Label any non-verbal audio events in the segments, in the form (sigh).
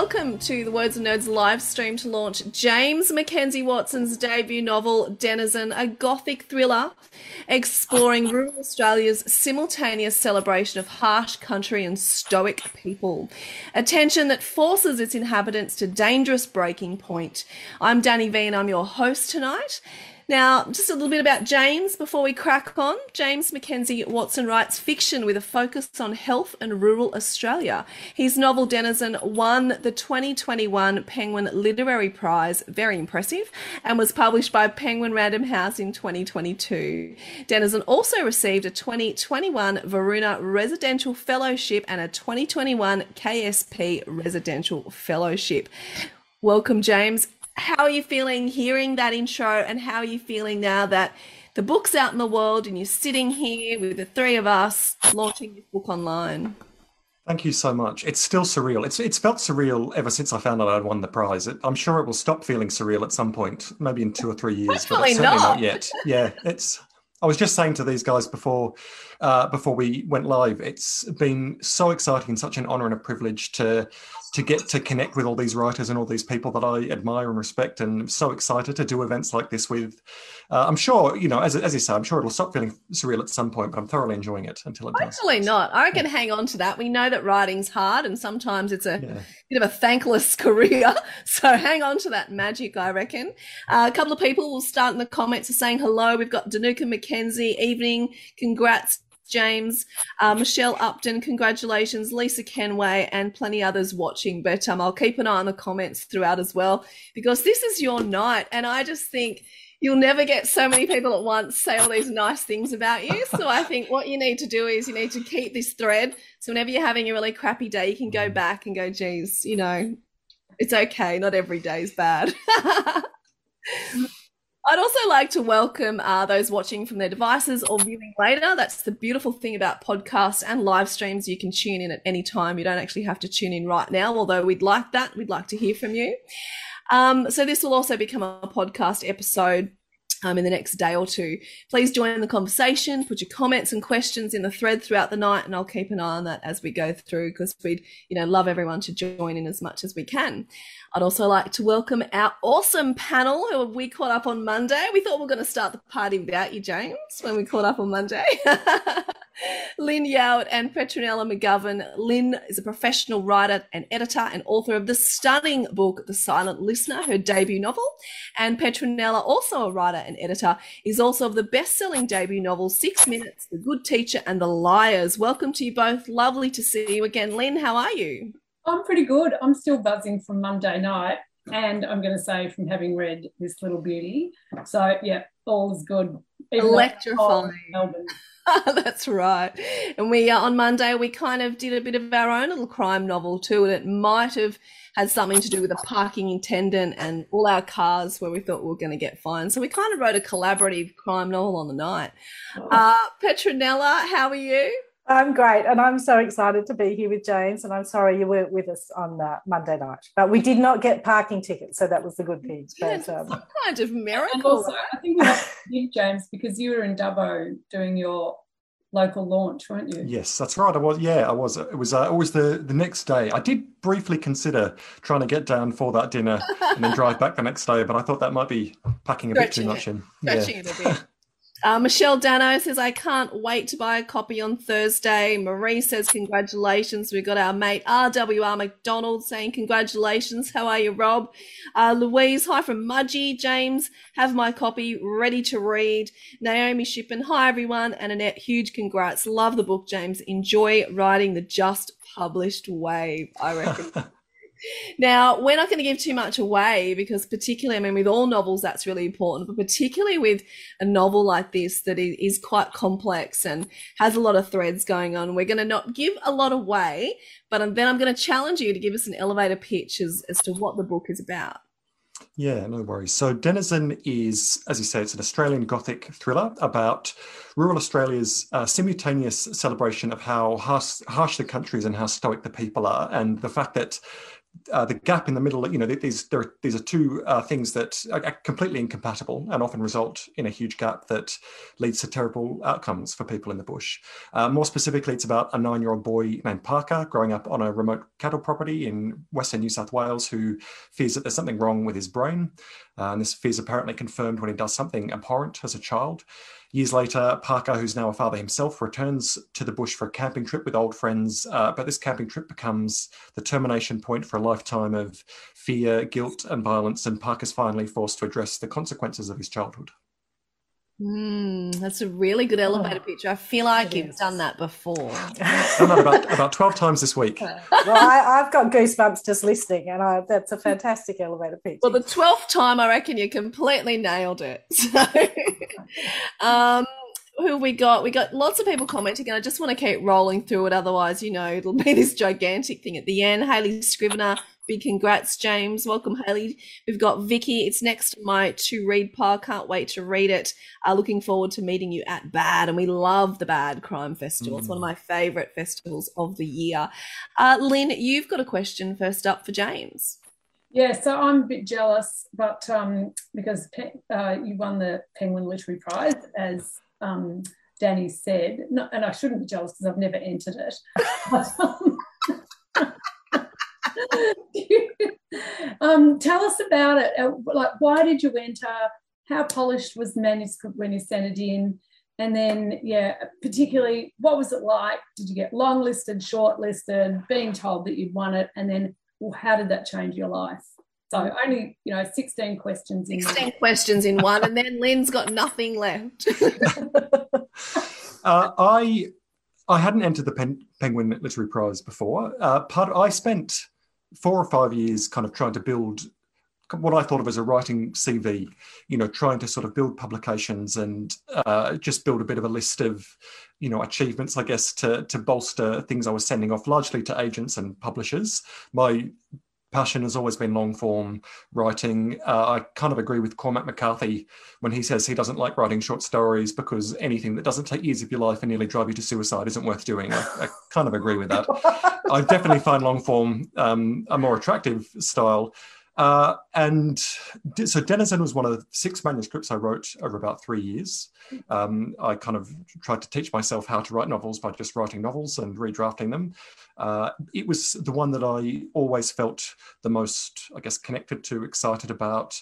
Welcome to the Words and Nerds live stream to launch James Mackenzie Watson's debut novel, Denizen, a gothic thriller exploring (laughs) rural Australia's simultaneous celebration of harsh country and stoic people. A tension that forces its inhabitants to dangerous breaking point. I'm Danny V and I'm your host tonight. Now, just a little bit about James before we crack on. James Mackenzie Watson writes fiction with a focus on health and rural Australia. His novel Denizen won the 2021 Penguin Literary Prize, very impressive, and was published by Penguin Random House in 2022. Denizen also received a 2021 Varuna Residential Fellowship and a 2021 KSP Residential Fellowship. Welcome, James how are you feeling hearing that intro and how are you feeling now that the book's out in the world and you're sitting here with the three of us launching this book online? Thank you so much. It's still surreal. It's it's felt surreal ever since I found out I'd won the prize. It, I'm sure it will stop feeling surreal at some point, maybe in two or three years, Hopefully but certainly not. not yet. Yeah, it's. I was just saying to these guys before uh, before we went live, it's been so exciting and such an honor and a privilege to to get to connect with all these writers and all these people that I admire and respect, and I'm so excited to do events like this with. Uh, I'm sure, you know, as, as you say, I'm sure it'll stop feeling surreal at some point, but I'm thoroughly enjoying it until it does. Actually, not. I can yeah. hang on to that. We know that writing's hard, and sometimes it's a yeah. bit of a thankless (laughs) career. So hang on to that magic, I reckon. Uh, a couple of people will start in the comments saying hello. We've got Dinuka McKenzie, evening. Congrats James, uh, Michelle Upton, congratulations, Lisa Kenway, and plenty others watching. But um, I'll keep an eye on the comments throughout as well because this is your night, and I just think you'll never get so many people at once say all these nice things about you. So I think what you need to do is you need to keep this thread. So whenever you're having a really crappy day, you can go back and go, geez, you know, it's okay. Not every day is bad. (laughs) I'd also like to welcome uh, those watching from their devices or viewing later. That's the beautiful thing about podcasts and live streams. You can tune in at any time. You don't actually have to tune in right now, although we'd like that. We'd like to hear from you. Um, so this will also become a podcast episode um, in the next day or two. Please join the conversation, put your comments and questions in the thread throughout the night, and I'll keep an eye on that as we go through because we'd, you know, love everyone to join in as much as we can. I'd also like to welcome our awesome panel who we caught up on Monday. We thought we were going to start the party without you, James, when we caught up on Monday. (laughs) Lynn Yeowart and Petronella McGovern. Lynn is a professional writer and editor and author of the stunning book The Silent Listener, her debut novel. And Petronella, also a writer and editor, is also of the best-selling debut novel Six Minutes, The Good Teacher and The Liars. Welcome to you both. Lovely to see you again. Lynn, how are you? I'm pretty good. I'm still buzzing from Monday night, and I'm going to say from having read this little beauty. So yeah, all is good. Electrifying. (laughs) That's right. And we uh, on Monday we kind of did a bit of our own little crime novel too, and it might have had something to do with a parking attendant and all our cars where we thought we were going to get fined. So we kind of wrote a collaborative crime novel on the night. Oh. Uh, Petronella, how are you? I'm great, and I'm so excited to be here with James. And I'm sorry you weren't with us on uh, Monday night, but we did not get parking tickets, so that was the good thing. But, yeah, um, kind of miracle. And also, I think we have to James because you were in Dubbo doing your local launch, weren't you? Yes, that's right. I was. Yeah, I was. It was. Uh, it was the the next day. I did briefly consider trying to get down for that dinner and then drive back the next day, but I thought that might be packing a bit too much in. Stretching yeah. it a bit. Uh, Michelle Dano says, I can't wait to buy a copy on Thursday. Marie says, Congratulations. We've got our mate RWR McDonald saying, Congratulations. How are you, Rob? Uh, Louise, hi from Mudgee. James, have my copy ready to read. Naomi Shippen, hi everyone. And Annette, huge congrats. Love the book, James. Enjoy writing the just published wave, I reckon. (laughs) Now, we're not going to give too much away because, particularly, I mean, with all novels, that's really important, but particularly with a novel like this that is quite complex and has a lot of threads going on, we're going to not give a lot away, but then I'm going to challenge you to give us an elevator pitch as, as to what the book is about. Yeah, no worries. So, Denizen is, as you say, it's an Australian Gothic thriller about rural Australia's uh, simultaneous celebration of how harsh, harsh the country is and how stoic the people are, and the fact that uh, the gap in the middle, you know, these there, these are two uh, things that are completely incompatible and often result in a huge gap that leads to terrible outcomes for people in the bush. Uh, more specifically, it's about a nine-year-old boy named Parker growing up on a remote cattle property in western New South Wales who fears that there's something wrong with his brain. Uh, and this fear is apparently confirmed when he does something abhorrent as a child. Years later, Parker, who's now a father himself, returns to the bush for a camping trip with old friends. Uh, but this camping trip becomes the termination point for a lifetime of fear, guilt, and violence. And Parker's finally forced to address the consequences of his childhood. Mm, that's a really good elevator oh, pitch. I feel like you've is. done that before. done that about, about 12 times this week. well, I, have got goosebumps just listening, and I, that's a fantastic elevator pitch. Well, the 12th time, I reckon you completely nailed it. (laughs) So, um, who we got? We got lots of people commenting, and I just want to keep rolling through it. Otherwise, you know, it'll be this gigantic thing at the end. Hayley Scrivenor Big congrats, James. Welcome, Hayley. We've got Vicky. It's next to my to read pile. Can't wait to read it. Uh, looking forward to meeting you at BAD. And we love the BAD Crime Festival. Mm. It's one of my favourite festivals of the year. Uh, Lynn, you've got a question first up for James. Yeah, so I'm a bit jealous, but um, because uh, you won the Penguin Literary Prize, as um, Danny said, no, and I shouldn't be jealous because I've never entered it. (laughs) (laughs) But, (laughs) um, tell us about it. Uh, like, why did you enter? How polished was the manuscript when you sent it in? And then, yeah, particularly, what was it like? Did you get long listed, short listed, being told that you'd won it? And then, well, how did that change your life? So only, you know, 16 questions in 16 one. questions in one, and then Lynn's got nothing left. (laughs) uh, I I hadn't entered the Pen- Penguin Literary Prize before. Uh, part I spent four or five years kind of trying to build what I thought of as a writing CV, you know, trying to sort of build publications and uh, just build a bit of a list of, you know, achievements, I guess, to to bolster things I was sending off largely to agents and publishers. My passion has always been long form writing. Uh, I kind of agree with Cormac McCarthy when he says he doesn't like writing short stories because anything that doesn't take years of your life and nearly drive you to suicide isn't worth doing. I, I kind of agree with that. (laughs) I definitely find long form um, a more attractive style. Uh, and so Denizen was one of the six manuscripts I wrote over about three years. Um, I kind of tried to teach myself how to write novels by just writing novels and redrafting them. Uh, it was the one that I always felt the most, I guess, connected to, excited about,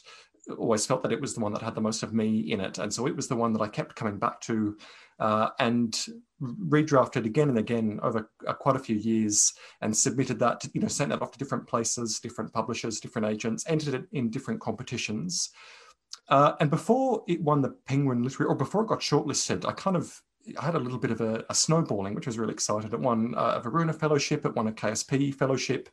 always felt that it was the one that had the most of me in it. And so it was the one that I kept coming back to uh, and redrafted again and again over uh, quite a few years and submitted that, to, you know, sent that off to different places, different publishers, different agents, entered it in different competitions. Uh, and before it won the Penguin Literary, or before it got shortlisted, I kind of I had a little bit of a, a snowballing, which was really excited. It won uh, a Varuna Fellowship, it won a KSP Fellowship,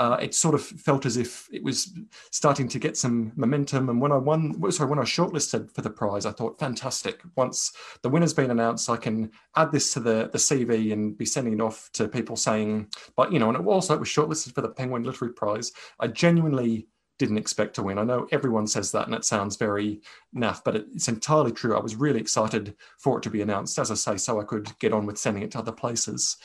uh, it sort of felt as if it was starting to get some momentum. And when I won, sorry, when I shortlisted for the prize, I thought, fantastic. Once the winner's been announced, I can add this to the, the CV and be sending it off to people saying, but you know, and it also it was shortlisted for the Penguin Literary Prize. I genuinely didn't expect to win. I know everyone says that and it sounds very naff, but it's entirely true. I was really excited for it to be announced, as I say, so I could get on with sending it to other places.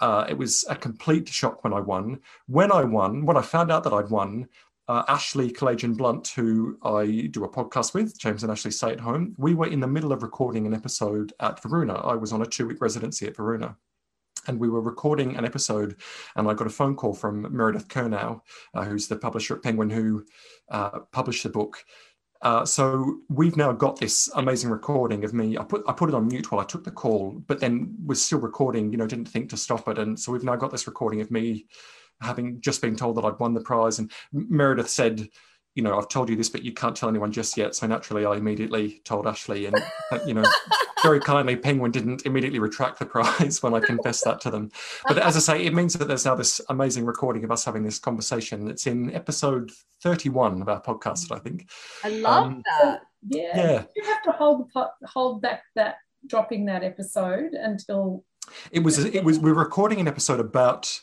Uh, it was a complete shock when I won. When I won, when I found out that I'd won, uh, Ashley Kalagian Blunt, who I do a podcast with, James and Ashley Stay at Home, we were in the middle of recording an episode at Varuna. I was on a two week residency at Varuna. And we were recording an episode, and I got a phone call from Meredith Curnow, uh, who's the publisher at Penguin, who uh, published the book Uh, so we've now got this amazing recording of me. I put I put it on mute while I took the call, but then was still recording. You know, didn't think to stop it, and so we've now got this recording of me having just been told that I'd won the prize. And Meredith said, you know, I've told you this, but you can't tell anyone just yet. So naturally, I immediately told Ashley, and you know, very kindly, Penguin didn't immediately retract the prize (laughs) when I confessed that to them. But as I say, it means that there's now this amazing recording of us having this conversation. It's in episode 31 of our podcast, I think. I love Um, that. Yeah. Yeah. You have to hold the pot, hold back that dropping that episode until It was it was we were recording an episode about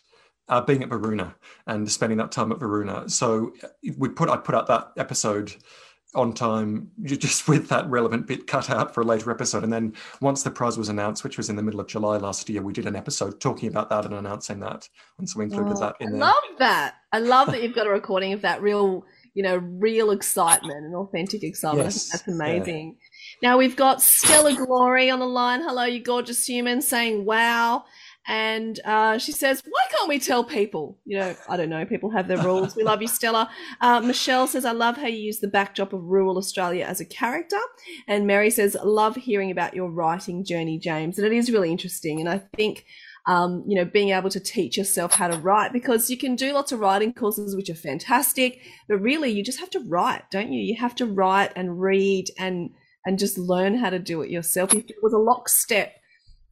uh, being at Varuna and spending that time at Varuna. So uh, we put I put out that episode on time just (laughs) with that relevant bit cut out for a later episode and then once the prize was announced which was in the middle of july last year we did an episode talking about that and announcing that and so we included Oh, that I in there love that. I love that you've got a (laughs) recording of that real, you know, real excitement and authentic excitement. Yes, that's yeah. amazing. Now we've got Stella Glory on the line. Hello, you gorgeous human, saying wow. And uh, she says, Why can't we tell people? You know, I don't know. People have their rules. We love you, Stella. Uh, Michelle says, I love how you use the backdrop of rural Australia as a character. And Mary says, Love hearing about your writing journey, James. And it is really interesting. And I think um, you know, being able to teach yourself how to write because you can do lots of writing courses, which are fantastic, but really you just have to write, don't you? You have to write and read and and just learn how to do it yourself. If it was a lockstep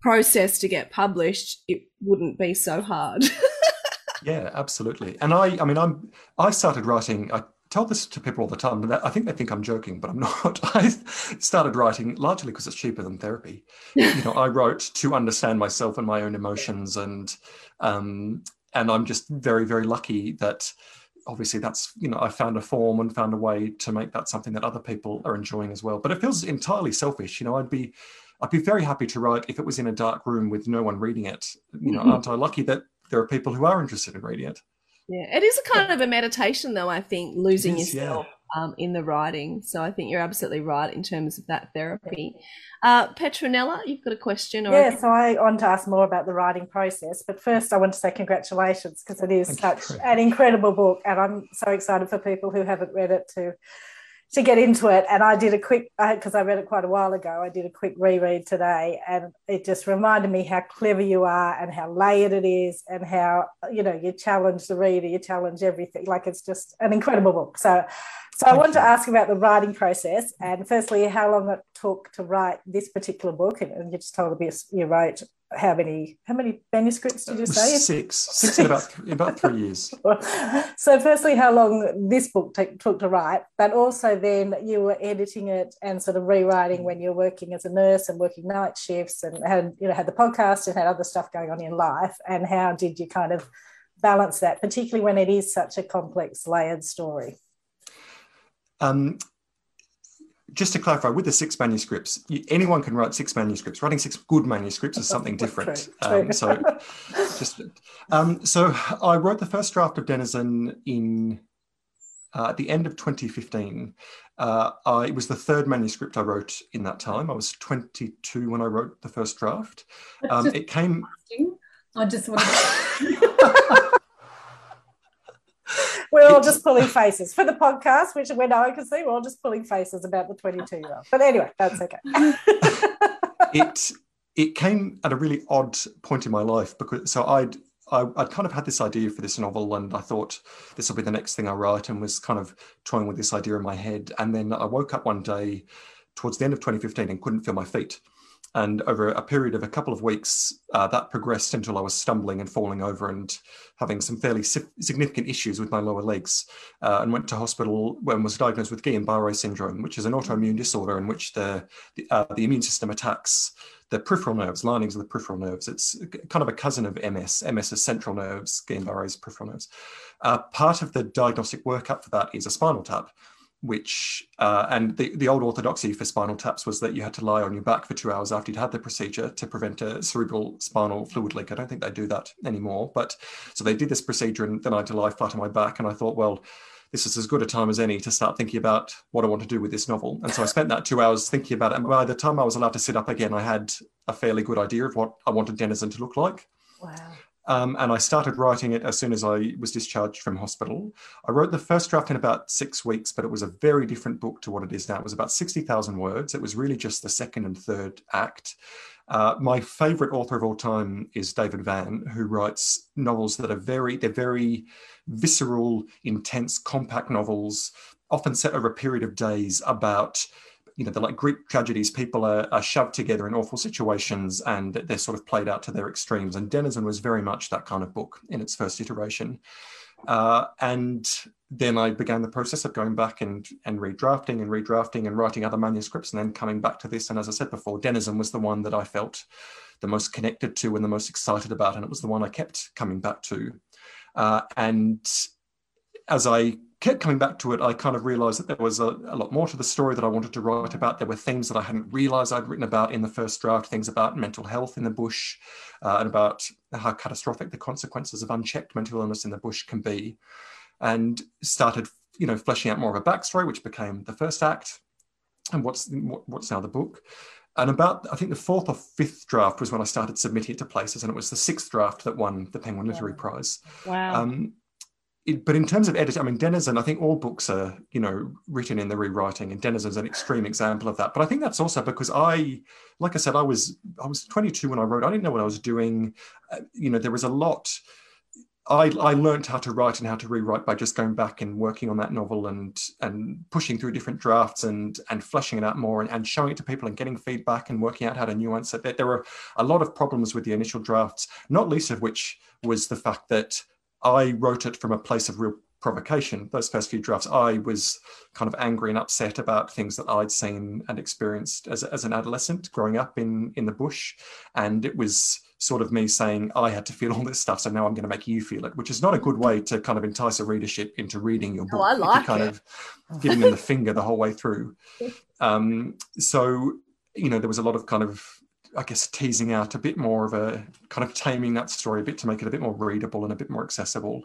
process to get published, it wouldn't be so hard. (laughs) yeah absolutely. And i i mean i'm i started writing i tell this to people all the time but i think they think i'm joking but i'm (laughs) not. I started writing largely because it's cheaper than therapy. (laughs) You know i wrote to understand myself and my own emotions and um and i'm just very very lucky that obviously that's you know i found a form and found a way to make that something that other people are enjoying as well. But it feels entirely selfish. You know i'd be i'd be very happy to write if it was in a dark room with no one reading it you know Mhm. aren't i lucky that there are people who are interested in reading it yeah, it is a kind of a meditation, though. I think losing It is, yeah. yourself um, in the writing. So I think you're absolutely right in terms of that therapy. Uh, Petronella, you've got a question? Or Yeah, so I want to ask more about the writing process, but first I want to say congratulations because it is Thank such very an incredible book, and I'm so excited for people who haven't read it to to get into it. And I did a quick because I read it quite a while ago. I did a quick reread today, and it just reminded me how clever you are and how layered it is, and how you know you challenge the reader, you challenge everything. Like it's just an incredible book. So. So I Thank wanted to ask about the writing process, and firstly, how long it took to write this particular book. And, and you just told me you wrote how many how many manuscripts did you say? six. Six in about th- about three years. (laughs) So firstly how long this book take, took to write but also then you were editing it and sort of rewriting when you're working as a nurse and working night shifts and had you know had the podcast and had other stuff going on in life and how did you kind of balance that particularly when it is such a complex layered story? Um, just to clarify, with the six manuscripts, you, anyone can write six manuscripts. Writing six good manuscripts is something different. Um, so, just um, so I wrote the first draft of Denizen in uh, at the end of 2015. Uh, I, it was the third manuscript I wrote in that time. I was 22 when I wrote the first draft. Um, it came. I just want to. (laughs) (laughs) we're all just pulling faces for the podcast which when no one can see we're all just pulling faces about the 22 year old but anyway that's okay (laughs) it it came at a really odd point in my life because so I'd I, I'd kind of had this idea for this novel and I thought this will be the next thing I write and was kind of toying with this idea in my head. And then I woke up one day towards the end of 2015 and couldn't feel my feet. And over a period of a couple of weeks, uh, that progressed until I was stumbling and falling over and having some fairly si- significant issues with my lower legs. Uh, and went to hospital when was diagnosed with Guillain-Barré syndrome, which is an autoimmune disorder in which the the, uh, the immune system attacks the peripheral nerves, linings of the peripheral nerves. It's kind of a cousin of MS. MS is central nerves, Guillain-Barré is peripheral nerves. Uh, part of the diagnostic workup for that is a spinal tap, which, uh, and the, the old orthodoxy for spinal taps was that you had to lie on your back for two hours after you'd had the procedure to prevent a cerebral spinal fluid leak. I don't think they do that anymore. But so they did this procedure and then I had to lie flat on my back. And I thought, well, this is as good a time as any to start thinking about what I want to do with this novel. And so I spent that two hours thinking about it. And by the time I was allowed to sit up again, I had a fairly good idea of what I wanted Denizen to look like. wow Um, and I started writing it as soon as I was discharged from hospital. I wrote the first draft in about six weeks, but it was a very different book to what it is now. It was about 60,000 words. It was really just the second and third act. Uh, my favorite author of all time is David Vann, who writes novels that are very, they're very visceral, intense, compact novels, often set over a period of days about you know, they're like Greek tragedies. People are, are, shoved together in awful situations and they're sort of played out to their extremes. And Denizen was very much that kind of book in its first iteration. Uh, and then I began the process of going back and, and redrafting and redrafting and writing other manuscripts and then coming back to this. And as I said before, Denizen was the one that I felt the most connected to and the most excited about. And it was the one I kept coming back to. Uh, and as I kept coming back to it, I kind of realized that there was a, a, lot more to the story that I wanted to write about. There were themes that I hadn't realized I'd written about in the first draft, things about mental health in the bush uh, and about how catastrophic the consequences of unchecked mental illness in the bush can be. And started, you know, fleshing out more of a backstory, which became the first act and what's, what's now the book. And about, I think the fourth or fifth draft was when I started submitting it to places, and it was the sixth draft that won the Penguin Literary Prize. Wow. Um, it, but in terms of editing, I mean, Denizen, I think all books are, you know, written in the rewriting, and Denizen's an extreme example of that. But I think that's also because I, like I said, I was I was 22 when I wrote. I didn't know what I was doing. Uh, you know, there was a lot. I, I learned how to write and how to rewrite by just going back and working on that novel and and pushing through different drafts and and fleshing it out more and, and showing it to people and getting feedback and working out how to nuance it. There were a lot of problems with the initial drafts, not least of which was the fact that I wrote it from a place of real provocation. Those first few drafts, I was kind of angry and upset about things that I'd seen and experienced as, as an adolescent growing up in, in the bush. And it was sort of me saying, I had to feel (laughs) all this stuff, so now I'm going to make you feel it, which is not a good way to kind of entice a readership into reading your book. Oh, I like kind it. of giving them the finger the whole way through. (laughs) Um, so, you know, there was a lot of kind of I guess teasing out a bit more of a kind of taming that story a bit to make it a bit more readable and a bit more accessible.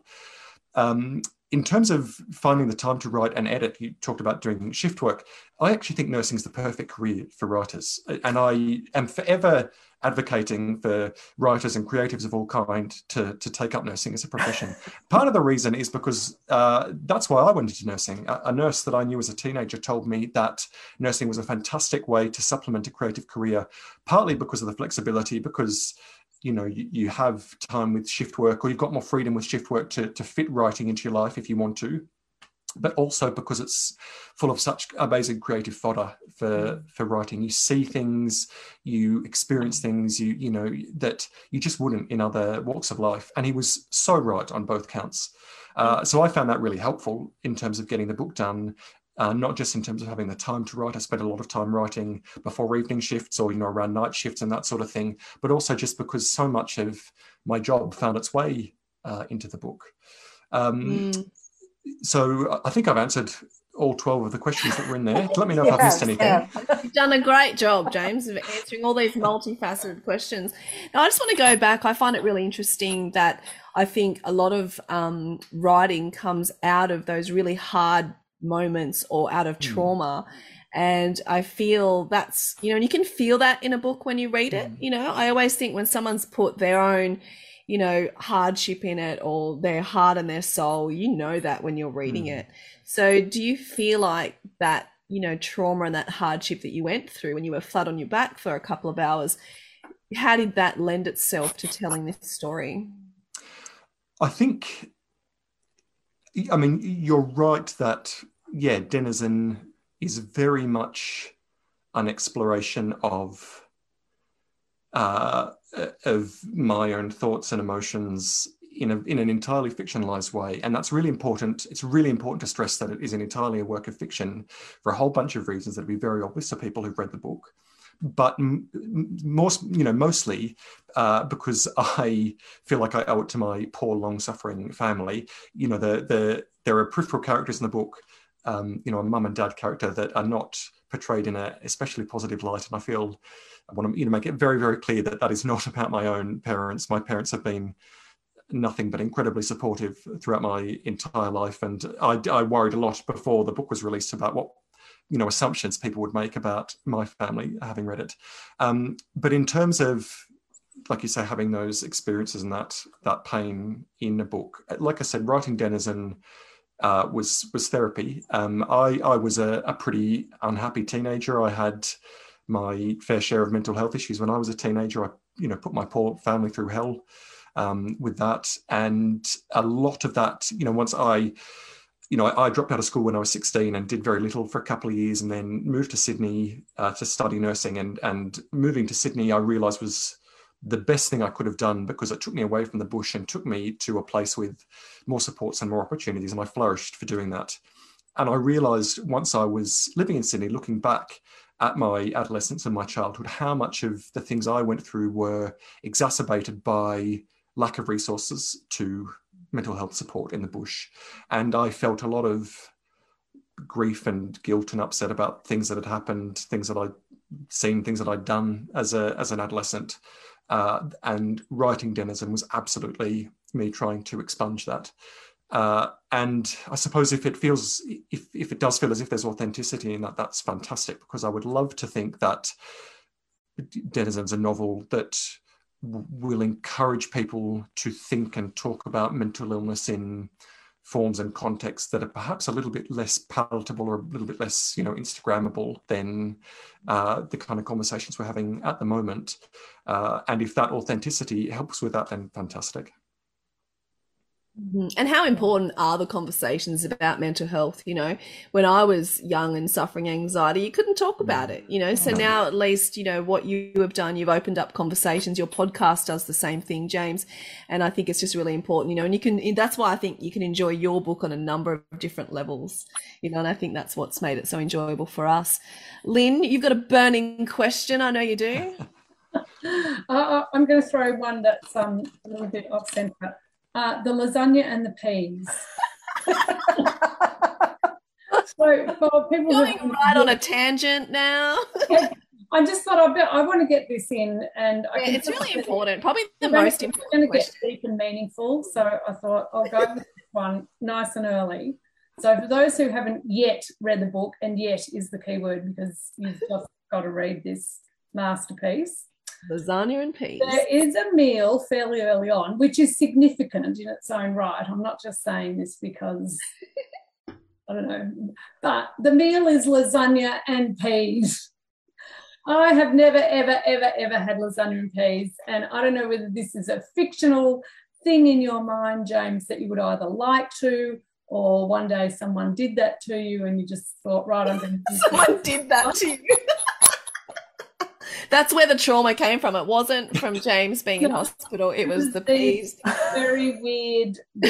Um, in terms of finding the time to write and edit, you talked about doing shift work. I actually think nursing is the perfect career for writers. And I am forever advocating for writers and creatives of all kind to, to take up nursing as a profession. (laughs) Part of the reason is because uh, that's why I went into nursing. A, a, nurse that I knew as a teenager told me that nursing was a fantastic way to supplement a creative career, partly because of the flexibility, because you know you, you have time with shift work or you've got more freedom with shift work to, to fit writing into your life if you want to but also because it's full of such amazing creative fodder for mm. for writing you see things you experience things you you know that you just wouldn't in other walks of life and he was so right on both counts uh, mm. so i found that really helpful in terms of getting the book done uh, not just in terms of having the time to write. I spent a lot of time writing before evening shifts or, you know, around night shifts and that sort of thing, but also just because so much of my job found its way uh, into the book. Um, mm. So I think I've answered all 12 of the questions that were in there. (laughs) Let me know if yes, I've missed anything. Yeah. You've done a great job, James, of answering all these multifaceted questions. Now, I just want to go back. I find it really interesting that I think a lot of um, writing comes out of those really hard moments or out of hmm. trauma. Mm. And I feel that's, you know, and you can feel that in a book when you read it. Mm. You know, I always think when someone's put their own, you know, hardship in it or their heart and their soul, you know that when you're reading mm. it. So do you feel like that, you know, trauma and that hardship that you went through when you were flat on your back for a couple of hours, how did that lend itself to telling this story? I think, I mean, you're right that yeah, Denizen is very much an exploration of uh, of my own thoughts and emotions in, a, in an entirely fictionalized way. And that's really important. It's really important to stress that it is an entirely a work of fiction for a whole bunch of reasons that would be very obvious to people who've read the book. But most, you know, mostly uh, because I feel like I owe it to my poor, long-suffering family. You know, the the there are peripheral characters in the book um, you know, a mum and dad character that are not portrayed in a especially positive light. And I feel I want to you know make it very very clear that that is not (laughs) about my own parents. My parents have been nothing but incredibly supportive throughout my entire life, and I, I worried a lot before the book was released about what you know assumptions people would make about my family having read it. Um, but in terms of like you say, having those experiences and that that pain in a book. Like I said, writing Denizen uh, was was therapy. Um, I I was a, a, pretty unhappy teenager. I had my fair share of mental health issues when I was a teenager. I you know put my poor family through hell um, with that, and a lot of that. You know, once I you know, I, I, dropped out of school when I was 16 and did very little for a couple of years, and then moved to Sydney uh, to study nursing. And and moving to Sydney, I realised was the best thing I could have done because it took me away from the bush and took me to a place with more supports and more opportunities. And I flourished for doing that. And I realized once I was living in Sydney, looking back at my adolescence and my childhood, how much of the things I went through were exacerbated by lack of resources to mental health support in the bush. And I felt a lot of grief and guilt and upset about things that had happened, things that I'd seen, things that I'd done as a as an adolescent. Uh, and writing Denizen was absolutely me trying to expunge that. Uh, and I suppose if it feels, if, if it does feel as if there's authenticity in that, that's fantastic because I would love to think that Denizen's a novel that will encourage people to think and talk about mental illness in forms and contexts that are perhaps a little bit less palatable or a little bit less, you know, Instagrammable than uh, the kind of conversations we're having at the moment. Uh, and if that authenticity helps with that, then fantastic. Mm-hmm. And how important are the conversations about mental health? You know, when I was young and suffering anxiety, you couldn't talk about it, you know. So now at least, you know, what you have done, you've opened up conversations. Your podcast does the same thing, James. And I think it's just really important, you know, and you can, that's why I think you can enjoy your book on a number of different levels, you know, and I think that's what's made it so enjoyable for us. Lynn, you've got a burning question. I know you do. (laughs) uh, I'm going to throw one that's um, a little bit off centre uh, the lasagna and the peas. (laughs) so for people going right on a tangent now. I just thought I bet I want to get this in, and yeah, it's really important. Probably the most important. It's going to get deep and meaningful, so I thought I'll go with this one nice and early. So for those who haven't yet read the book, and yet is the key word because you've just got to read this masterpiece. Lasagna and peas. There is a meal fairly early on, which is significant in its own right. I'm not just saying this because I don't know, but the meal is lasagna and peas. I have never, ever, ever, ever had lasagna and peas. And I don't know whether this is a fictional thing in your mind, James, that you would either like to, or one day someone did that to you and you just thought, right, I'm going to. (laughs) someone did that to you. (laughs) That's where the trauma came from. It wasn't from James being in (laughs) hospital. It was the peas. Very weird (laughs)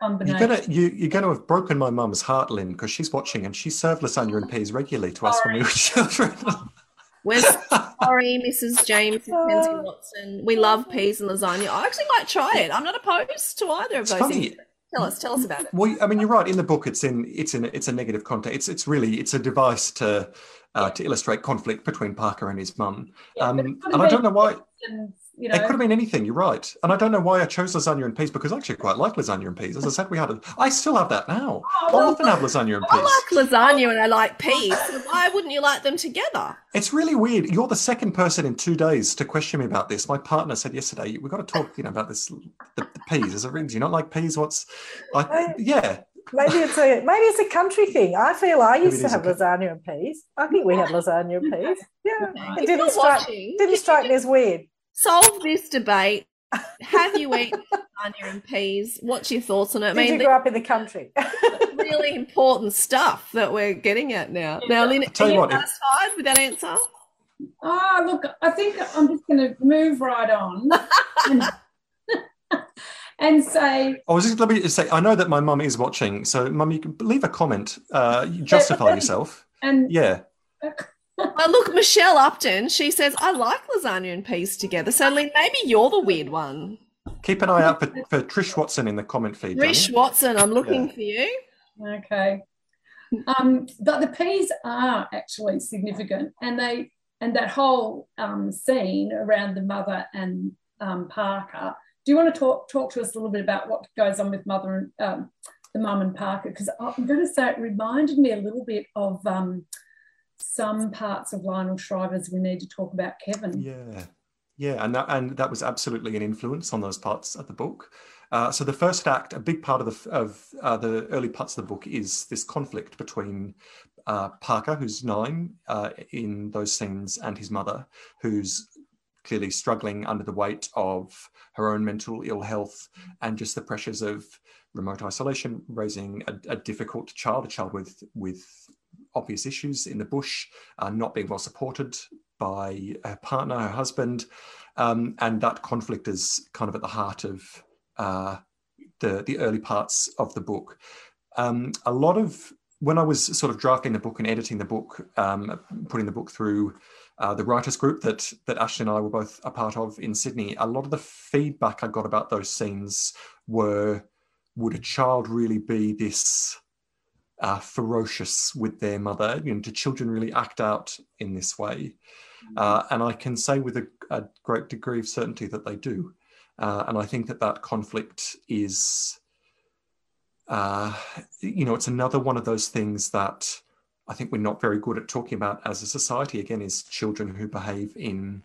combination. You're gonna, you, you're going to have broken my mum's heart, Lynn, because she's watching and she served lasagna and peas regularly to us when we were children. (laughs) We're sorry, Mrs. James Mackenzie Watson. We love peas and lasagna. I actually might try it. I'm not opposed to either of it's those funny. things. Tell us, tell us about it. Well, I mean, you're right. In the book, it's in it's in it's a negative context. It's it's really it's a device to uh, to illustrate conflict between Parker and his mum. Yeah, um, and I don't know why. And, you know, it could have been anything. You're right, and I don't know why I chose lasagna and peas because I actually quite like lasagna and peas. As I said, we had. I still have that now. Oh, I often have lasagna and peas. I like lasagna and I like peas. So why wouldn't you like them together? It's really weird. You're the second person in two days to question me about this. My partner said yesterday we've got to talk, you know, about this the, the peas. Is it do you not like peas? What's I, (laughs) yeah. Maybe it's a maybe it's a country thing. I feel I used to have lasagna and peas. I think we had lasagna and peas. (laughs) Yeah, it didn't strike didn't strike me as weird. Solve this debate. Have you eaten (laughs) lasagna and peas? What's your thoughts on it? Did I mean, you grow up in the country? (laughs) really important stuff that we're getting at now. Now, Lynn, are you, you satisfied with that answer? Oh, look, I think I'm just going to move right on. And say. I was just let me say, I know that my mum is watching, so mum, you can leave a comment, uh, justify yourself. And yeah. (laughs) well, look, Michelle Upton, she says, I like lasagna and peas together. So, Lynn, maybe you're the weird one. Keep an eye out for, for Trish Watson in the comment feed. Trish Watson, I'm looking yeah. for you. Okay. Um, but the peas are actually significant, and they and that whole um, scene around the mother and um, Parker do you want to talk talk to us a little bit about what goes on with mother and um, the mum and Parker? Because I'm going to say it reminded me a little bit of um, some parts of Lionel Shriver's We Need to Talk About Kevin. Yeah. Yeah, and that and that was absolutely an influence on those parts of the book. Uh, so the first act, a big part of the of uh, the early parts of the book is this conflict between uh, Parker, who's nine uh, in those scenes, and his mother, who's clearly struggling under the weight of her own mental ill health and just the pressures of remote isolation, raising a, a difficult child, a child with with obvious issues in the bush, uh, not being well supported by her partner, her husband, um, and that conflict is kind of at the heart of uh, the the early parts of the book. Um, a lot of when I was sort of drafting the book and editing the book, um, putting the book through uh, the writers group that that Ashley and I were both a part of in Sydney, a lot of the feedback I got about those scenes were, would a child really be this uh, ferocious with their mother? You know, do children really act out in this way? Uh, and I can say with a, a, great degree of certainty that they do. Uh, and I think that that conflict is, uh, you know, it's another one of those things that I think we're not very good at talking about as a society. Again, is children who behave in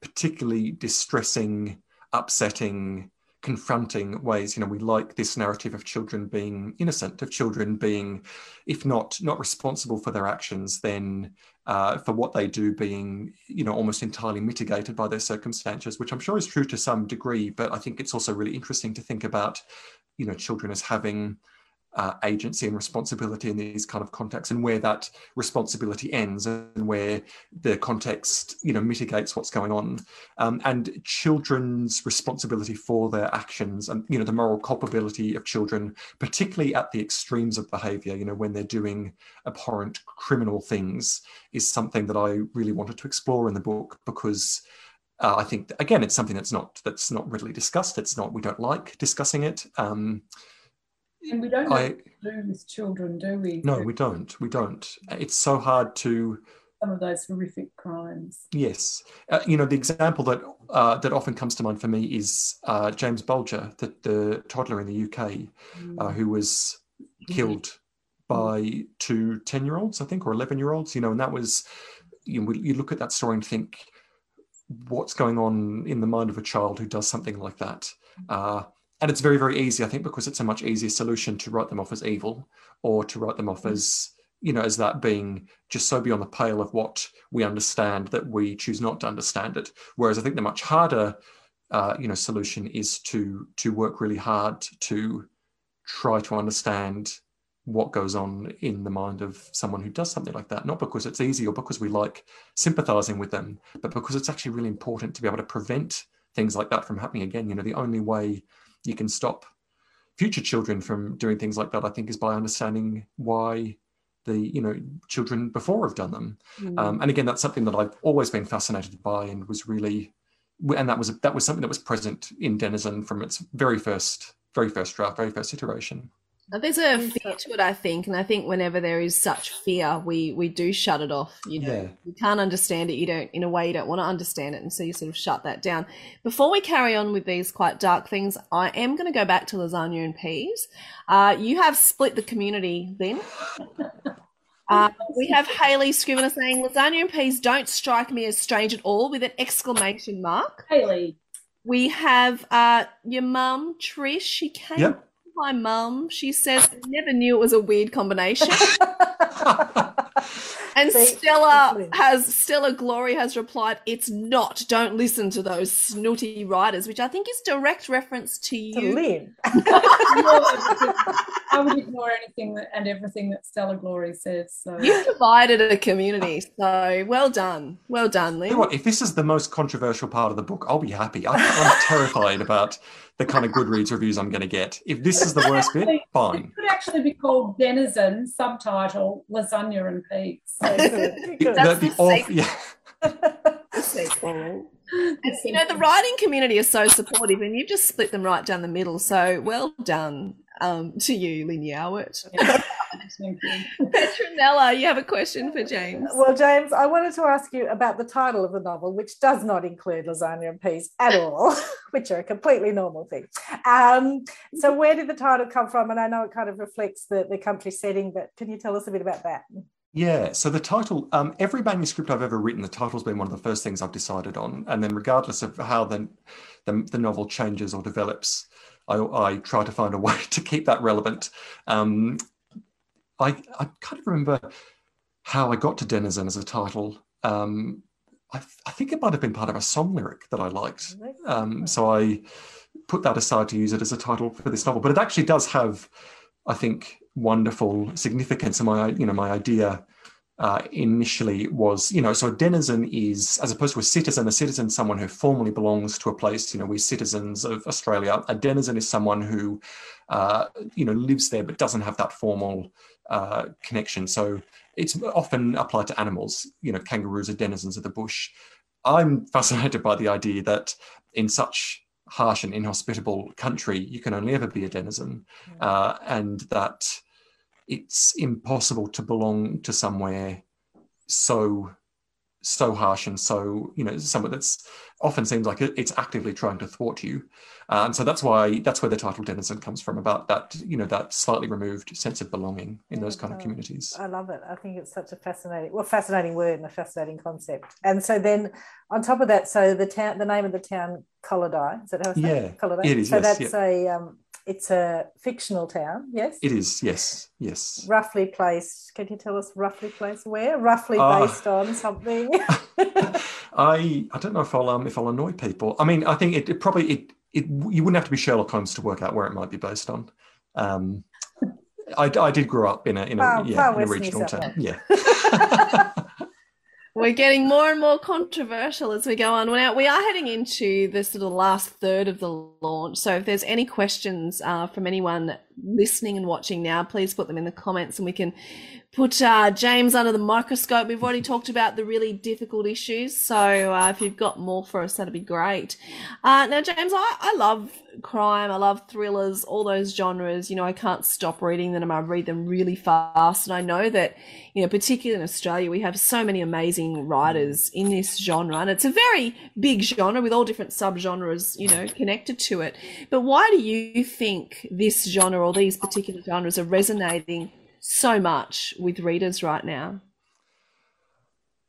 particularly distressing, upsetting, confronting ways. You know, we like this narrative of children being innocent, of children being, if not not responsible for their actions, then uh, for what they do being, you know, almost entirely mitigated by their circumstances, which I'm sure is true to some degree. But I think it's also really interesting to think about, you know, children as having uh, agency and responsibility in these kind of contexts and where that responsibility ends and where the context you know mitigates what's going on um, and children's responsibility for their actions and you know the moral culpability of children particularly at the extremes of behavior you know when they're doing abhorrent criminal things is something that i really wanted to explore in the book because uh, I think again, it's something that's not that's not readily discussed. It's not we don't like discussing it. Um, and we don't I, do with children, do we? No, we don't. We don't. It's so hard to some of those horrific crimes. Yes, uh, you know the example that uh, that often comes to mind for me is uh, James Bulger, the, the toddler in the UK, uh, mm. who was killed by two 10 year olds, I think, or 11 year olds. You know, and that was you, know, you look at that story and think, what's going on in the mind of a child who does something like that? And it's very very easy i think because it's a much easier solution to write them off as evil or to write them off mm. as you know as that being just so beyond the pale of what we understand that we choose not to understand it. Whereas i think the much harder uh, you know solution is to to work really hard to try to understand what goes on in the mind of someone who does something like that. Not because it's easy or because we like sympathizing with them but because it's actually really important to be able to prevent things like that from happening again. You know the only way you can stop future children from doing things like that i think is by understanding why the you know children before have done them mm. um, and again that's something that i've always been fascinated by and was really and that was that was something that was present in denizen from its very first very first draft very first iteration there's a fear to it, I think, and I think whenever there is such fear, we we do shut it off. You know, yeah. you can't understand it. You don't, in a way, you don't want to understand it, and so you sort of shut that down. Before we carry on with these quite dark things, I am going to go back to lasagna and peas. Uh, you have split the community, then. (laughs) Uh, we have Hayley Scrivenor saying lasagna and peas don't strike me as strange at all with an exclamation mark. Hayley. We have uh, your mum, Trish. She came yep my mum. She says, I never knew it was a weird combination. (laughs) and See, Stella has Stella Glory has replied, "It's not. Don't listen to those snooty writers," which I think is direct reference to you. To Lynn. (laughs) (laughs) I would ignore anything that, and everything that Stella Glory says. So you provided a community, so well done, well done, Lynn. You know what, if this is the most controversial part of the book, I'll be happy. I, I'm terrified about the kind of Goodreads reviews I'm going to get. If this is the worst bit, fine. It could actually be called Denizen, subtitle Lasagna and Peas. So That's (laughs) the, the off, yeah. you know, the writing community is so supportive, and you've just split them right down the middle. So well done um, to you, Lynn Yeowart. (laughs) Petronella, you have a question for James. Well, James, I wanted to ask you about the title of the novel, which does not include lasagna and peas at (laughs) all, (laughs) which are a completely normal thing. Um, so, where did the title come from? And I know it kind of reflects the, the country setting, but can you tell us a bit about that? Yeah, so the title, um, every manuscript I've ever written, the title's been one of the first things I've decided on. And then, regardless of how the, the, the novel changes or develops, I, I, try to find a way to keep that relevant. Um, I, I kind of remember how I got to Denizen as a title. Um, I, I, think it might have been part of a song lyric that I liked. Um, so I put that aside to use it as a title for this novel. But it actually does have, I think, wonderful significance. And my, you know, my idea uh, initially was, you know, so a denizen is, as opposed to a citizen, a citizen someone who formally belongs to a place. You know, we're citizens of Australia. A denizen is someone who, uh, you know, lives there but doesn't have that formal uh, connection. So it's often applied to animals. You know, kangaroos are denizens of the bush. I'm fascinated by the idea that in such harsh and inhospitable country, you can only ever be a denizen, uh, and that it's impossible to belong to somewhere so so harsh and so you know somewhere that's often seems like it's actively trying to thwart you. Uh, and so that's why that's where the title denizen comes from about that you know that slightly removed sense of belonging in those kind of communities. I love it. I think it's such a fascinating well fascinating word and a fascinating concept. And so then on top of that so the town the name of the town Kollodi, is that how it's yeah it is so yes, that's yeah. a um, it's a fictional town, yes? It is, yes, yes. Roughly placed, can you tell us roughly placed where? Roughly Uh, based on something? (laughs) I I don't know if I'll um if I'll annoy people. I mean, I think it, it probably it it you wouldn't have to be Sherlock Holmes to work out where it might be based on. Um, (laughs) I, I did grow up in a in a Far- yeah in a regional town. Yeah. (laughs) We're getting more and more controversial as we go on. Now we are heading into the sort of last third of the launch. So if there's any questions uh, from anyone listening and watching now, please put them in the comments, and we can put uh, James under the microscope. We've already talked about the really difficult issues, so uh, if you've got more for us, that'd be great. Uh, now, James, I, I love crime, I love thrillers, all those genres. You know, I can't stop reading them. I read them really fast, and I know that you know, particularly in Australia, we have so many amazing writers in this genre, and it's a very big genre with all different subgenres, you know, connected to it. But why do you think this genre or these particular genres are resonating so much with readers right now?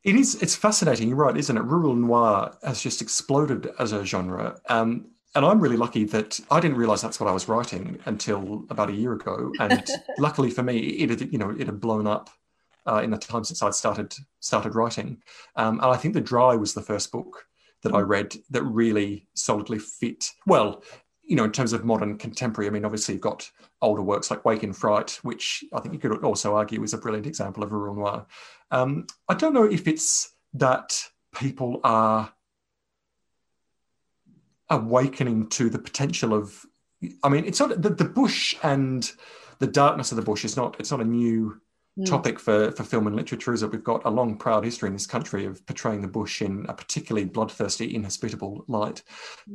It is. It's fascinating. You're right, isn't it? Rural noir has just exploded as a genre, um, and I'm really lucky that I didn't realize that's what I was writing until about a year ago. And (laughs) luckily for me, it had you know it had blown up uh, in the time since I'd started started writing. Um, and I think The Dry was the first book that I read that really solidly fit well. You know, in terms of modern contemporary, I mean, obviously you've got older works like Wake in Fright, which I think you could also argue is a brilliant example of a rural noir. Um, I don't know if it's that people are awakening to the potential of. I mean, it's not the, the bush and the darkness of the bush is not. It's not a new topic for, for film and literature. Is that we've got a long, proud history in this country of portraying the bush in a particularly bloodthirsty, inhospitable light.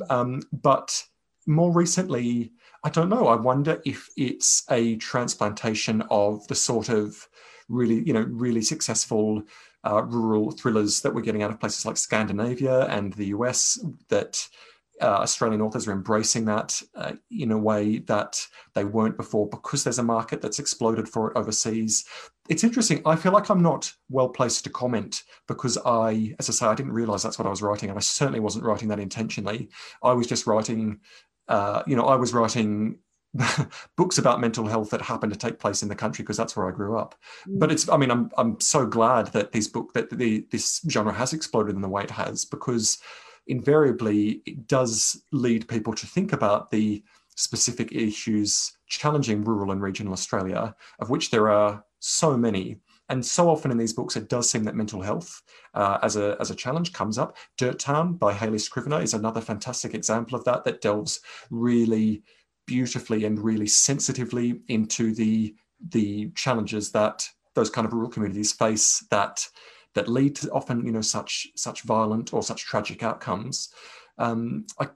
Um, but more recently, I don't know. I wonder if it's a transplantation of the sort of really, you know, really successful uh, rural thrillers that we're getting out of places like Scandinavia and the US that uh, Australian authors are embracing that uh, in a way that they weren't before because there's a market that's exploded for it overseas. It's interesting. I feel like I'm not well placed to comment because I, as I say, I didn't realize that's what I was writing, and I certainly wasn't writing that intentionally. I was just writing, uh, you know, I was writing (laughs) books about mental health that happened to take place in the country because that's where I grew up. But it's, I mean, I'm I'm so glad that this book that the this genre has exploded in the way it has because invariably it does lead people to think about the specific issues challenging rural and regional Australia, of which there are so many. And so often in these books, it does seem that mental health uh, as, a, as a challenge comes up. Dirt Town by Hayley Scrivenor is another fantastic example of that, that delves really beautifully and really sensitively into the, the challenges that those kind of rural communities face that that lead to often you know such such violent or such tragic outcomes. Um, I,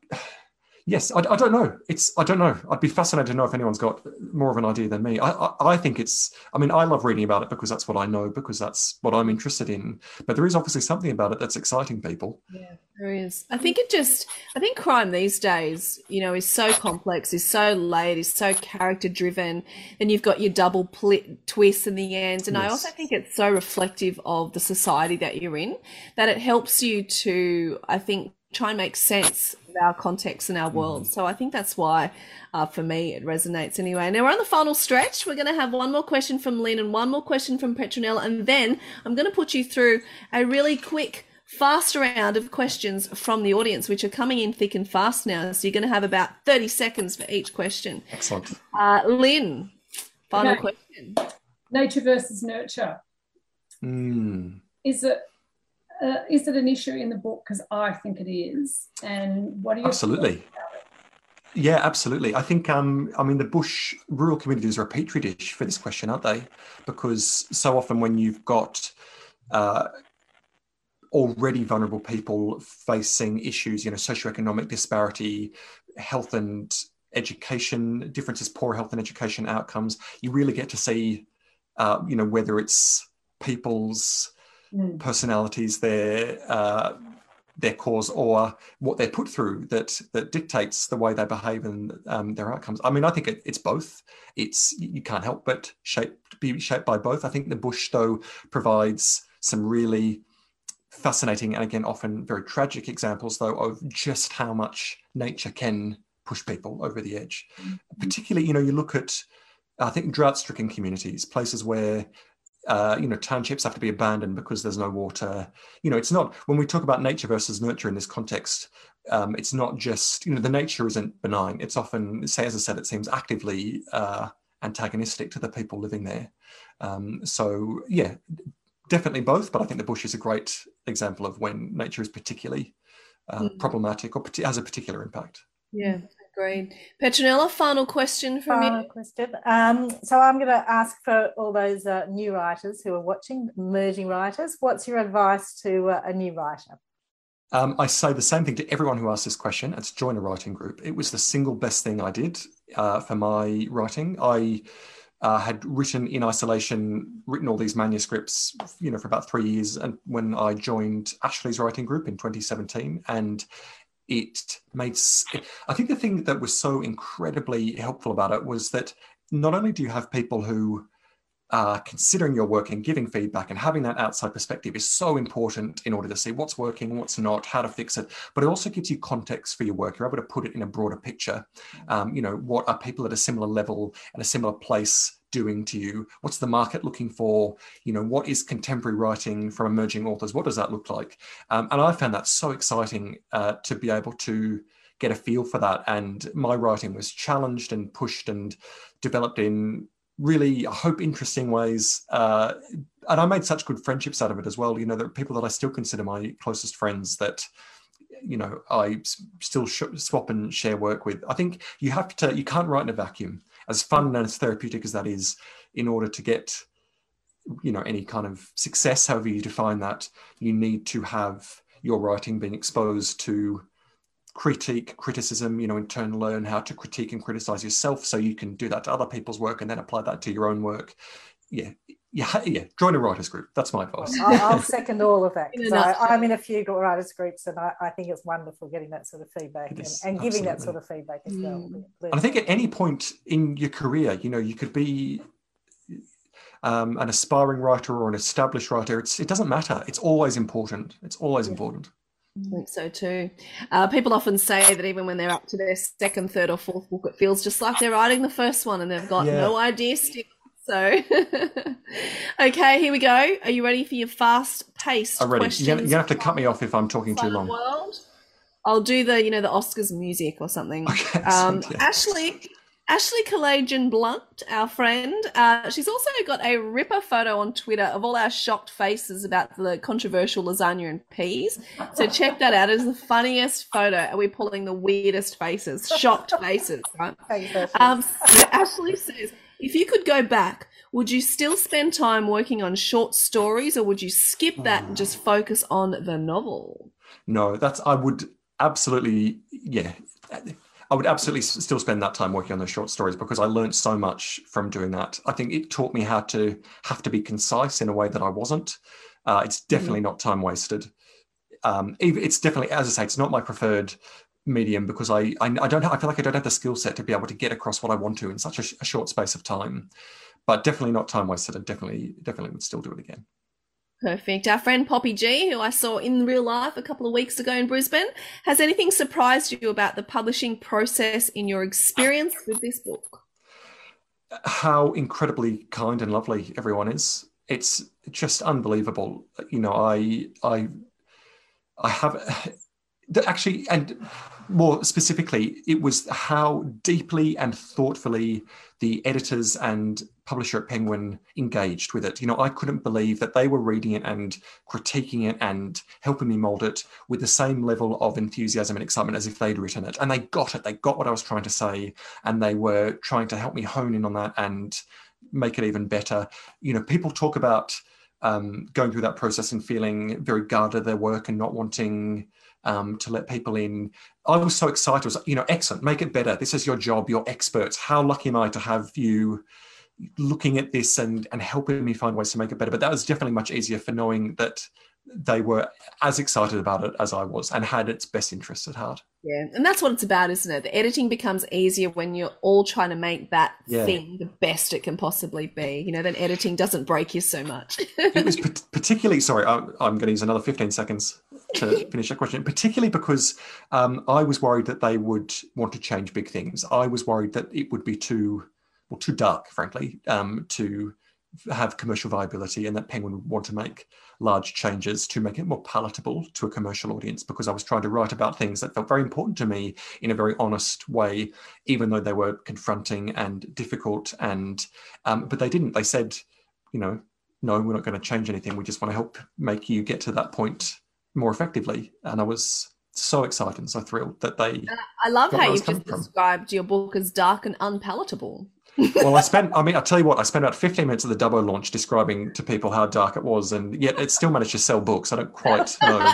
Yes, I, I, don't know. It's I don't know. I'd be fascinated to know if anyone's got more of an idea than me. I, I, I think it's. I mean, I love reading about it because that's what I know, because that's what I'm interested in. But there is obviously something about it that's exciting people. Yeah, there is. I think it just. I think crime these days, you know, is so complex, is so layered, is so character driven, and you've got your double pl- twist in the end. And yes. I also think it's so reflective of the society that you're in that it helps you to. I think try and make sense of our context and our world. Mm-hmm. So I think that's why, uh, for me, it resonates anyway. Now we're on the final stretch. We're going to have one more question from Lynn and one more question from Petronella, and then I'm going to put you through a really quick. Fast round of questions from the audience, which are coming in thick and fast now. So you're going to have about 30 seconds for each question. Excellent. Uh, Lynn, final okay. question. Nature versus nurture. Mm. Is it uh, is it an issue in the book? Because I think it is. And what do you absolutely? Yeah, absolutely. I think um, I mean the bush rural communities are a petri dish for this question, aren't they? Because so often when you've got uh, already vulnerable people facing issues, you know, socioeconomic disparity, health and education differences, poor health and education outcomes, you really get to see, uh, you know, whether it's people's mm. personalities, their uh, their cause, or what they're put through that that dictates the way they behave and um, their outcomes. I mean, I think it, it's both. It's you can't help but shape be shaped by both. I think the bush though provides some really fascinating and again often very tragic examples though of just how much nature can push people over the edge. Mm-hmm. Particularly, you know, you look at I think drought-stricken communities, places where uh, you know, townships have to be abandoned because there's no water. You know, it's not when we talk about nature versus nurture in this context. Um, it's not just you know the nature isn't benign. It's often, say as I said, it seems actively uh, antagonistic to the people living there. Um, so yeah, definitely both. But I think the bush is a great example of when nature is particularly uh, mm. problematic or has a particular impact. Yeah. Great. Petronella, final question from final you. question. Um, so I'm going to ask for all those uh, new writers who are watching, emerging writers, what's your advice to uh, a new writer? Um, I say the same thing to everyone who asks this question. It's join a writing group. It was the single best thing I did uh, for my writing. I uh, had written in isolation, written all these manuscripts, you know, for about three years. And when I joined Ashley's writing group in 2017, and it made i think the thing that was so incredibly helpful about it was that not only do you have people who are considering your work and giving feedback and having that outside perspective is so important in order to see what's working what's not how to fix it but it also gives you context for your work. You're able to put it in a broader picture. Um, you know what are people at a similar level and a similar place doing to you? What's the market looking for? You know, what is contemporary writing from emerging authors? What does that look like? Um, and I found that so exciting uh, to be able to get a feel for that. And my writing was challenged and pushed and developed in really, I hope, interesting ways. Uh, and I made such good friendships out of it as well. You know, there are people that I still consider my closest friends that you know I still swap and share work with. I think you have to you can't write in a vacuum as fun and as therapeutic as that is, in order to get you know any kind of success, however you define that, you need to have your writing being exposed to critique, criticism, you know, in turn learn how to critique and criticize yourself so you can do that to other people's work and then apply that to your own work. Yeah, yeah, (laughs) yeah, join a writers group. That's my advice. I'll, (laughs) second all of that. So I, am in a few writers groups, and I, I, think it's wonderful getting that sort of feedback and, and, giving that sort of feedback as well. Mm. And I think at any point in your career, you know, you could be um, an aspiring writer or an established writer. It's, it doesn't matter. It's always important. It's always yeah. important. I think so too. Uh, people often say that even when they're up to their second, third, or fourth book, it feels just like they're writing the first one and they've got yeah. no idea still so, (laughs) okay, here we go. Are you ready for your fast-paced I'm ready. You're gonna, you're gonna have to cut me off if I'm talking too long. World. I'll do the, you know, the Oscars music or something. Okay, (laughs) um, yeah. Ashley, Ashley Kalagian Blunt, our friend, uh, she's also got a ripper photo on Twitter of all our shocked faces about the controversial lasagna and peas. So check that out. It's the funniest photo, and we're pulling the weirdest faces, shocked faces, right? Um, so Ashley says, if you could go back, would you still spend time working on short stories or would you skip that and just focus on the novel? No, that's, I would absolutely, yeah. I would absolutely still spend that time working on those short stories because I learned so much from doing that. I think it taught me how to have to be concise in a way that I wasn't. Uh, it's definitely not time wasted. Um, it's definitely, as I say, it's not my preferred medium because I I, I don't I feel like I don't have the skill set to be able to get across what I want to in such a, sh- a short space of time. But definitely not time wasted. and definitely definitely would still do it again. Perfect. Our friend Poppy G, who I saw in real life a couple of weeks ago in Brisbane, has anything surprised you about the publishing process in your experience ah. with this book? how incredibly kind and lovely everyone is. It's just unbelievable. You know, I I I have (laughs) actually and more specifically, it was how deeply and thoughtfully the editors and publisher at Penguin engaged with it. You know, I couldn't believe that they were reading it and critiquing it and helping me mold it with the same level of enthusiasm and excitement as if they'd written it. And they got it. They got what I was trying to say, and they were trying to help me hone in on that and make it even better. You know, people talk about um, going through that process and feeling very guarded their work and not wanting um, to let people in. I was so excited. I was you know, excellent, make it better. This is your job. You're experts. How lucky am I to have you looking at this and and helping me find ways to make it better? But that was definitely much easier for knowing that they were as excited about it as I was and had its best interests at heart. Yeah, and that's what it's about, isn't it? The editing becomes easier when you're all trying to make that Yeah. thing the best it can possibly be. You know, then editing doesn't break you so much. (laughs) it was particularly sorry I'm, I'm going to use another 15 seconds to (laughs) finish that question particularly because um, i was worried that they would want to change big things i was worried that it would be too well too dark frankly um, to have commercial viability and that penguin would want to make large changes to make it more palatable to a commercial audience because i was trying to write about things that felt very important to me in a very honest way even though they were confronting and difficult and um, but they didn't they said you know no, we're not going to change anything. We just want to help make you get to that point more effectively. And I was so excited and so thrilled that they. I love how you've just from. described your book as dark and unpalatable. Well, I spent. I mean, I'll tell you what. I spent about 15 minutes of the Dubbo launch describing to people how dark it was, and yet it still managed to sell books. I don't quite (laughs) know.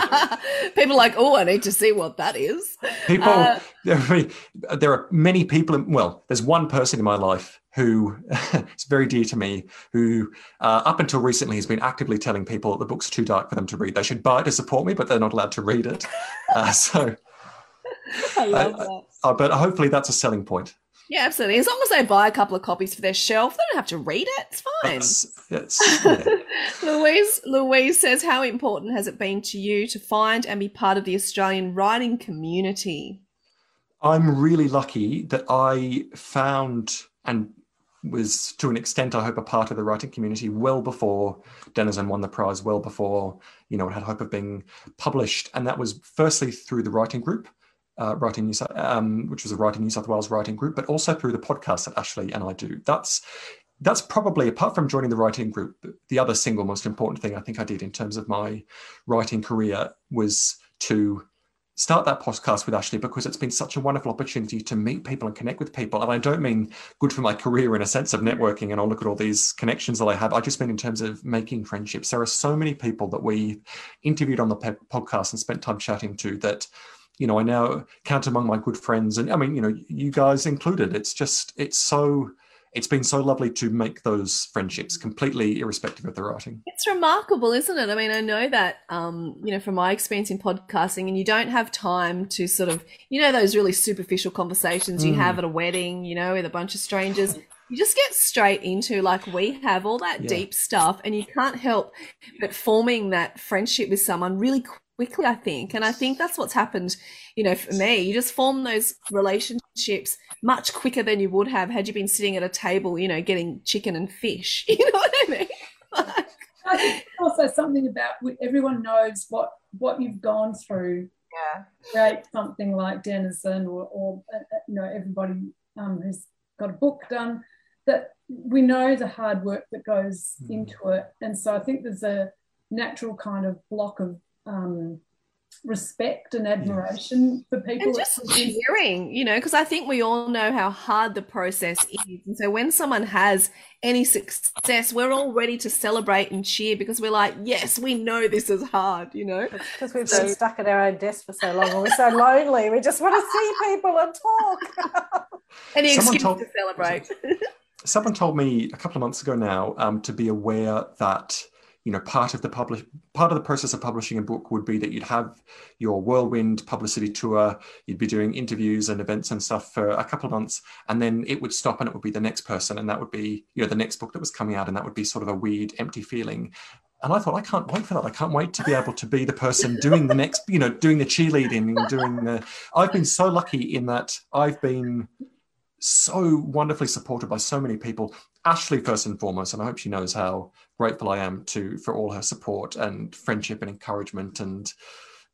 People are like, oh, I need to see what that is. People, Uh, (laughs) there, are, many people. In, well, there's one person in my life who (laughs) is very dear to me, who uh, up until recently has been actively telling people that the book's too dark for them to read. They should buy it to support me, but they're not allowed to read it. Uh, so, I love that. but hopefully that's a selling point. Yeah, absolutely. As long as they buy a couple of copies for their shelf, they don't have to read it. It's fine. That's, that's, yeah. (laughs) Louise Louise says, How important has it been to you to find and be part of the Australian writing community? I'm really lucky that I found and was to an extent, I hope, a part of the writing community well before Denizen won the prize, well before you know it had hope of being published, and that was firstly through the writing group, uh, writing New South, um, which was a writing New South Wales writing group, but also through the podcast that Ashley and I do. That's that's probably apart from joining the writing group, the other single most important thing I think I did in terms of my writing career was to start that podcast with Ashley because it's been such a wonderful opportunity to meet people and connect with people. And I don't mean good for my career in a sense of networking and I'll look at all these connections that I have. I just mean in terms of making friendships. There are so many people that we interviewed on the podcast and spent time chatting to that, you know, I now count among my good friends. And I mean, you know, you guys included. It's just, it's so, it's been so lovely to make those friendships completely irrespective of the writing. It's remarkable, isn't it? I mean, I know that, um, you know, from my experience in podcasting, and you don't have time to sort of, you know, those really superficial conversations you Mm. have at a wedding, you know, with a bunch of strangers. You just get straight into, like we have, all that Yeah. deep stuff, and you can't help but forming that friendship with someone really quickly, I think. And I think that's what's happened, you know, for me. You just form those relationships much quicker than you would have had you been sitting at a table, you know, getting chicken and fish. (laughs) You know what I mean? Like, I think also something about everyone knows what what you've gone through. Yeah. Create something like Denizen or, or uh, uh, you know everybody um, who's got a book done that we know the hard work that goes Mm. into it, and so I think there's a natural kind of block of um, respect and admiration for people. And just cheering, you know, because I think we all know how hard the process is. And so when someone has any success, we're all ready to celebrate and cheer because we're like, yes, we know this is hard, you know. Because we've been stuck at our own desk for so long and we're so lonely. We just want to see people and talk. (laughs) Any excuse told, to celebrate. (laughs) someone told me a couple of months ago now um, to be aware that you know part of the publish part of the process of publishing a book would be that you'd have your whirlwind publicity tour you'd be doing interviews and events and stuff for a couple of months and then it would stop and it would be the next person and that would be you know the next book that was coming out and that would be sort of a weird empty feeling and I thought I can't wait for that. I can't wait to be able to be the person doing the next, you know, doing the cheerleading and doing the. I've been so lucky in that I've been so wonderfully supported by so many people. Ashley, first and foremost, and I hope she knows how grateful I am to for all her support and friendship and encouragement and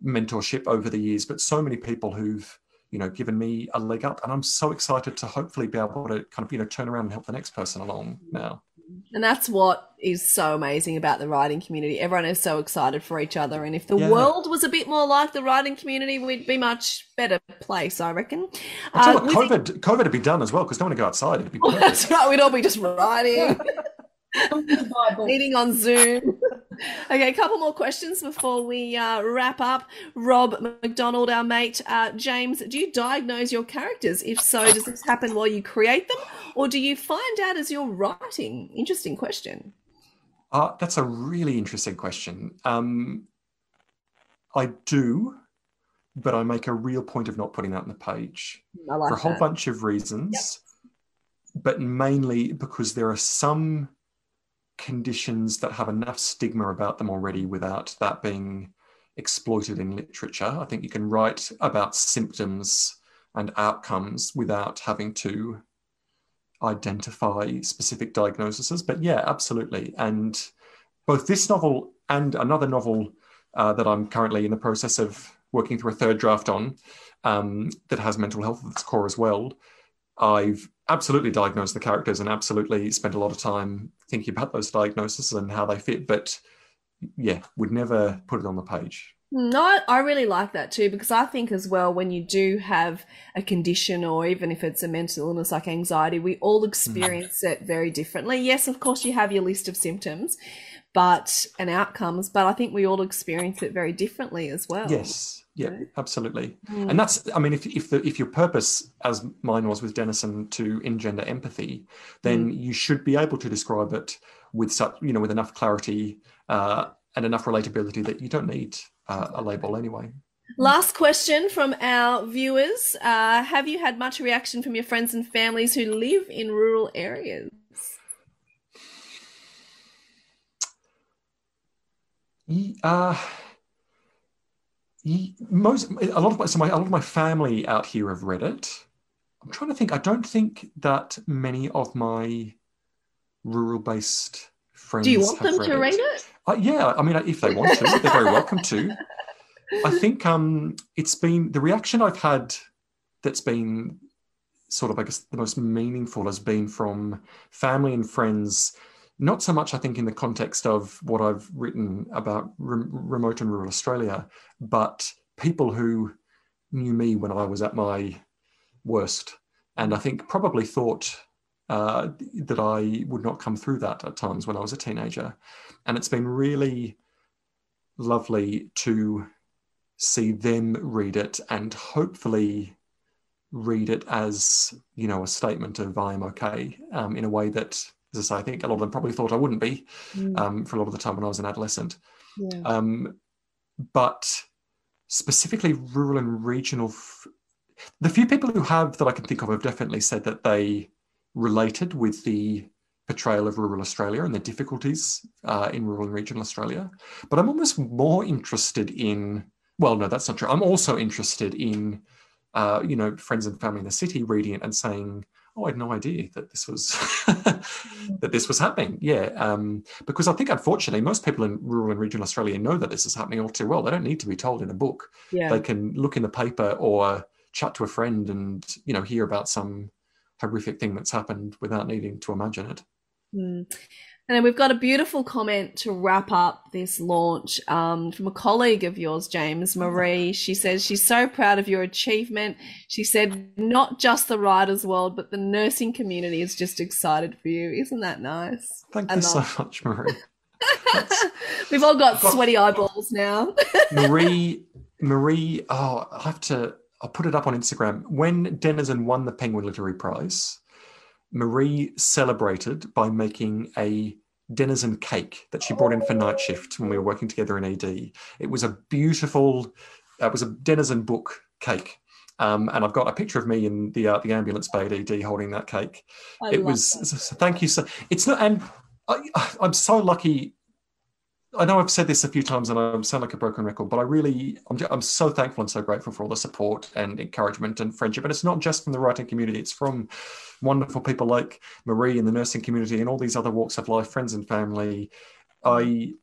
mentorship over the years. But so many people who've you know given me a leg up, and I'm so excited to hopefully be able to kind of you know turn around and help the next person along now. And that's what is so amazing about the writing community. Everyone is so excited for each other. And if the yeah. world was a bit more like the writing community, we'd be much better place, I reckon. Uh, what, COVID, think... COVID would be done as well because no one would go outside. It'd be (laughs) well, that's right. We'd all be just writing. (laughs) Meeting on Zoom. (laughs) okay, a couple more questions before we uh, wrap up. Rob McDonald, our mate. Uh, James, do you diagnose your characters? If so, does this happen while you create them, or do you find out as you're writing? Interesting question. Uh, that's a really interesting question. Um, I do, but I make a real point of not putting that on the page like for a whole that. bunch of reasons, yep. but mainly because there are some conditions that have enough stigma about them already without that being exploited in literature. I think you can write about symptoms and outcomes without having to identify specific diagnoses. But yeah, absolutely. And both this novel and another novel uh, that I'm currently in the process of working through a third draft on um, that has mental health at its core as well. I've absolutely diagnose the characters and absolutely spend a lot of time thinking about those diagnoses and how they fit. But yeah, would never put it on the page. No, I really like that too because I think as well when you do have a condition or even if it's a mental illness like anxiety, we all mm. experience it very differently. Yes, of course you have your list of symptoms, but and outcomes, but I think we all experience it very differently as well. Yes, yeah, absolutely. Mm. And that's, I mean, if if the if your purpose, as mine was with Denizen, to engender empathy, then mm. you should be able to describe it with such, you know, with enough clarity uh, and enough relatability that you don't need uh, a label anyway. Last question from our viewers: uh, Have you had much reaction from your friends and families who live in rural areas? Uh, most a lot of my, so my a lot of my family out here have read it. I'm trying to think. I don't think that many of my rural-based friends. Do you want them read to it. read it? Uh, yeah, I mean, if they want to, they're very (laughs) welcome to. I think um, it's been the reaction I've had that's been sort of, I guess, the most meaningful has been from family and friends not so much, I think, in the context of what I've written about re- remote and rural Australia, but people who knew me when I was at my worst. And I think probably thought uh, that I would not come through that at times when I was a teenager. And it's been really lovely to see them read it and hopefully read it as, you know, a statement of I am okay um, in a way that as I say, I think a lot of them probably thought I wouldn't be mm. um, for a lot of the time when I was an adolescent. Yeah. Um, but specifically, rural and regional, f- the few people who have that I can think of have definitely said that they related with the portrayal of rural Australia and the difficulties uh, in rural and regional Australia. But I'm almost more interested in, well, no, that's not true. I'm also interested in, uh, you know, friends and family in the city reading it and saying, oh, I had no idea that this was (laughs) that this was happening. Yeah, um, because I think unfortunately most people in rural and regional Australia know that this is happening all too well. They don't need to be told in a book. Yeah. They can look in the paper or chat to a friend and you know hear about some horrific thing that's happened without needing to imagine it. Mm. And then we've got a beautiful comment to wrap up this launch um, from a colleague of yours, James Marie. She says she's so proud of your achievement. She said not just the writers' world, but the nursing community is just excited for you. Isn't that nice? Thank I you so (laughs) much, Marie. (laughs) We've all got Got- sweaty eyeballs now. (laughs) Marie, Marie, oh, I have to, I'll put it up on Instagram. When Denizen won the Penguin Literary Prize, Marie celebrated by making a Denizen cake that she brought in for night shift when we were working together in ED. It was a beautiful, uh, it was a Denizen book cake. Um, and I've got a picture of me in the uh, the ambulance bay at ED holding that cake. I it was that. so- so thank you so it's not and I, i'm so lucky i know i've said this a few times and i sound like a broken record but i really I'm, I'm so thankful and so grateful for all the support and encouragement and friendship. And it's not just from the writing community it's from wonderful people like marie in the nursing community and all these other walks of life friends and family. I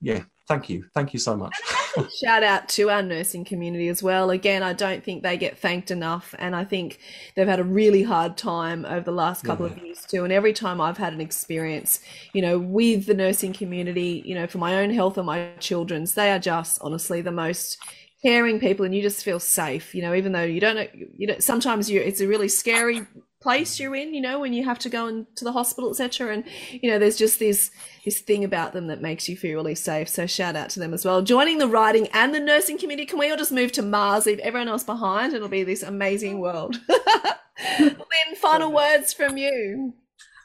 yeah thank you. Thank you so much (laughs) (laughs) Shout out to our nursing community as well. Again, I don't think they get thanked enough, and I think they've had a really hard time over the last couple of years too. And every time I've had an experience, you know, with the nursing community, you know, for my own health and my children's, they are just honestly the most caring people, and you just feel safe. You know, even though you don't know, you know, sometimes you it's a really scary place you're in you know when you have to go into the hospital etc and you know there's just this this thing about them that makes you feel really safe so shout out to them as well joining the writing and the nursing community can we all just move to mars leave everyone else behind it'll be this amazing world (laughs) lynn final words from you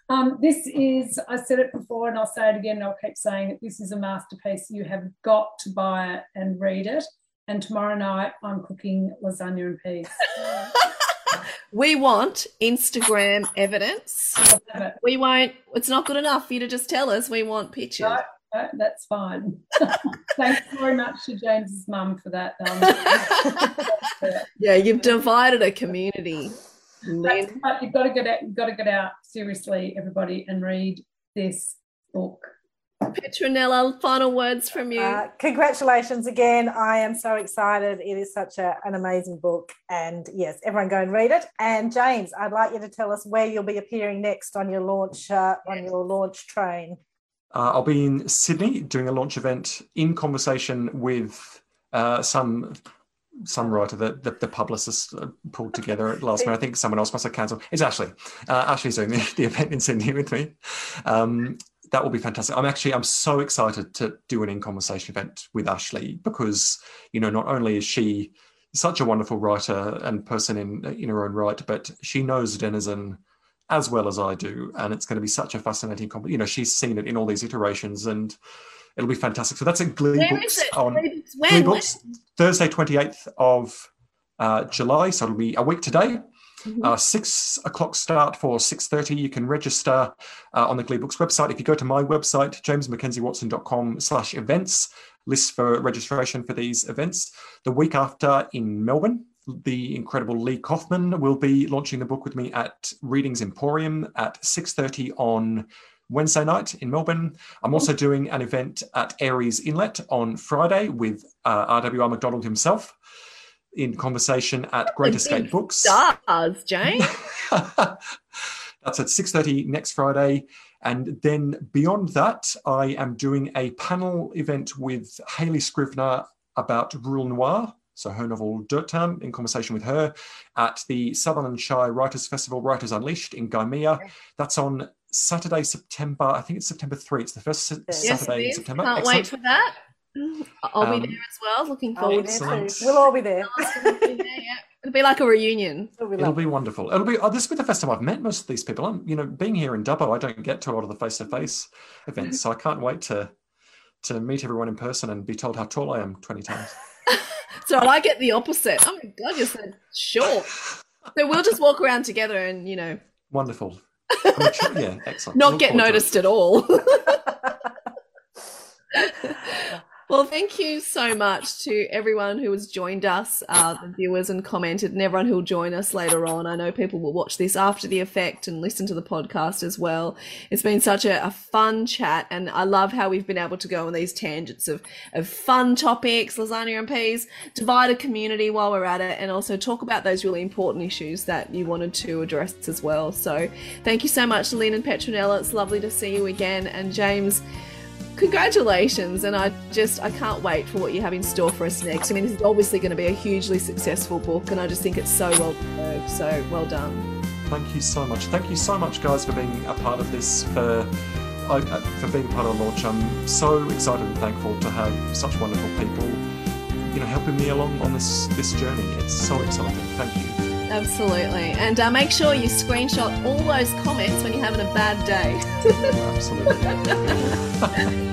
Um, this is, I said it before and I'll say it again and I'll keep saying it. This is a masterpiece. You have got to buy it and read it. And tomorrow night, I'm cooking lasagna and peas. (laughs) we want instagram evidence it. we won't it's not good enough for you to just tell us we want pictures No, no, that's fine. (laughs) Thanks very much to James's mum for that. (laughs) Um, yeah you've divided a community but you've got to get out. You've got to get out seriously, everybody, and read this book. Petronella final words from you Uh, congratulations again. I am so excited. It is such a, an amazing book. And yes, everyone go and read it. And James, I'd like you to tell us where you'll be appearing next on your launch uh, on your launch train. Uh, I'll be in Sydney doing a launch event in conversation with uh, some some writer that the, the publicist uh, pulled together at last minute. I think someone else must have cancelled. It's Ashley. Uh, Ashley's doing the, the event in Sydney with me. Um, that will be fantastic. I'm actually I'm so excited to do an in conversation event with Ashley because you know not only is she such a wonderful writer and person in in her own right, but she knows Denizen as well as I do, and it's going to be such a fascinating. You know, she's seen it in all these iterations, and it'll be fantastic. So that's at Glee Where Books is it? on Glee Books. Gleebooks Thursday, twenty eighth of uh, July. So it'll be a week today. Uh, six o'clock start for six thirty. You can register uh, on the Gleebooks website. If you go to my website, jamesmackenziewatson.com slash events, list for registration for these events. The week after in Melbourne, the incredible Lee Kaufman will be launching the book with me at Readings Emporium at 6.30 on Wednesday night in Melbourne. I'm also doing an event at Aireys Inlet on Friday with uh, RWR McDonald himself in conversation at Great Escape Books. Stars, Jane. (laughs) That's at 6.30 next Friday. And then beyond that, I am doing a panel event with Hayley Scrivenor about Rural Noir, so her novel Dirt Town, in conversation with her at the Sutherland Shire Writers Festival, Writers Unleashed in Gymea. That's on Saturday, September, I think it's September 3. It's the first Yes, Saturday in. September. Can't Excellent. wait for that. I'll Um, be there as well. Looking I'll be forward there to too. Excellent. We'll all be there. it. yeah. It'll be like a reunion. It'll be It'll be wonderful. It'll be. Oh, this will be the first time I've met most of these people. I'm, you know, being here in Dubbo, I don't get to a lot of the face-to-face events, so I can't wait to to meet everyone in person and be told how tall I am twenty times. (laughs) (laughs) So I get the opposite. Oh my god, you're so short. So we'll just walk around together and you know Wonderful. (laughs) Sure- yeah, excellent. not Look get forward to it. noticed at all. Well, thank you so much to everyone who has joined us, uh, the viewers and commented, and everyone who will join us later on. I know people will watch this after the effect and listen to the podcast as well. It's been such a, a fun chat, and I love how we've been able to go on these tangents of, of fun topics, lasagna and peas, divide a community while we're at it, and also talk about those really important issues that you wanted to address as well. So, thank you so much, Lynn and Petronella. It's lovely to see you again, and James congratulations and i just i can't wait for what you have in store for us next. I mean this is obviously going to be a hugely successful book and i just think it's so well deserved so well done. Thank you so much. Thank you so much guys for being a part of this for uh, for being part of the launch. I'm so excited and thankful to have such wonderful people you know helping me along on this this journey. It's so exciting. Thank you. Absolutely. And uh, make sure you screenshot all those comments when you're having a bad day. (laughs) Absolutely. (laughs)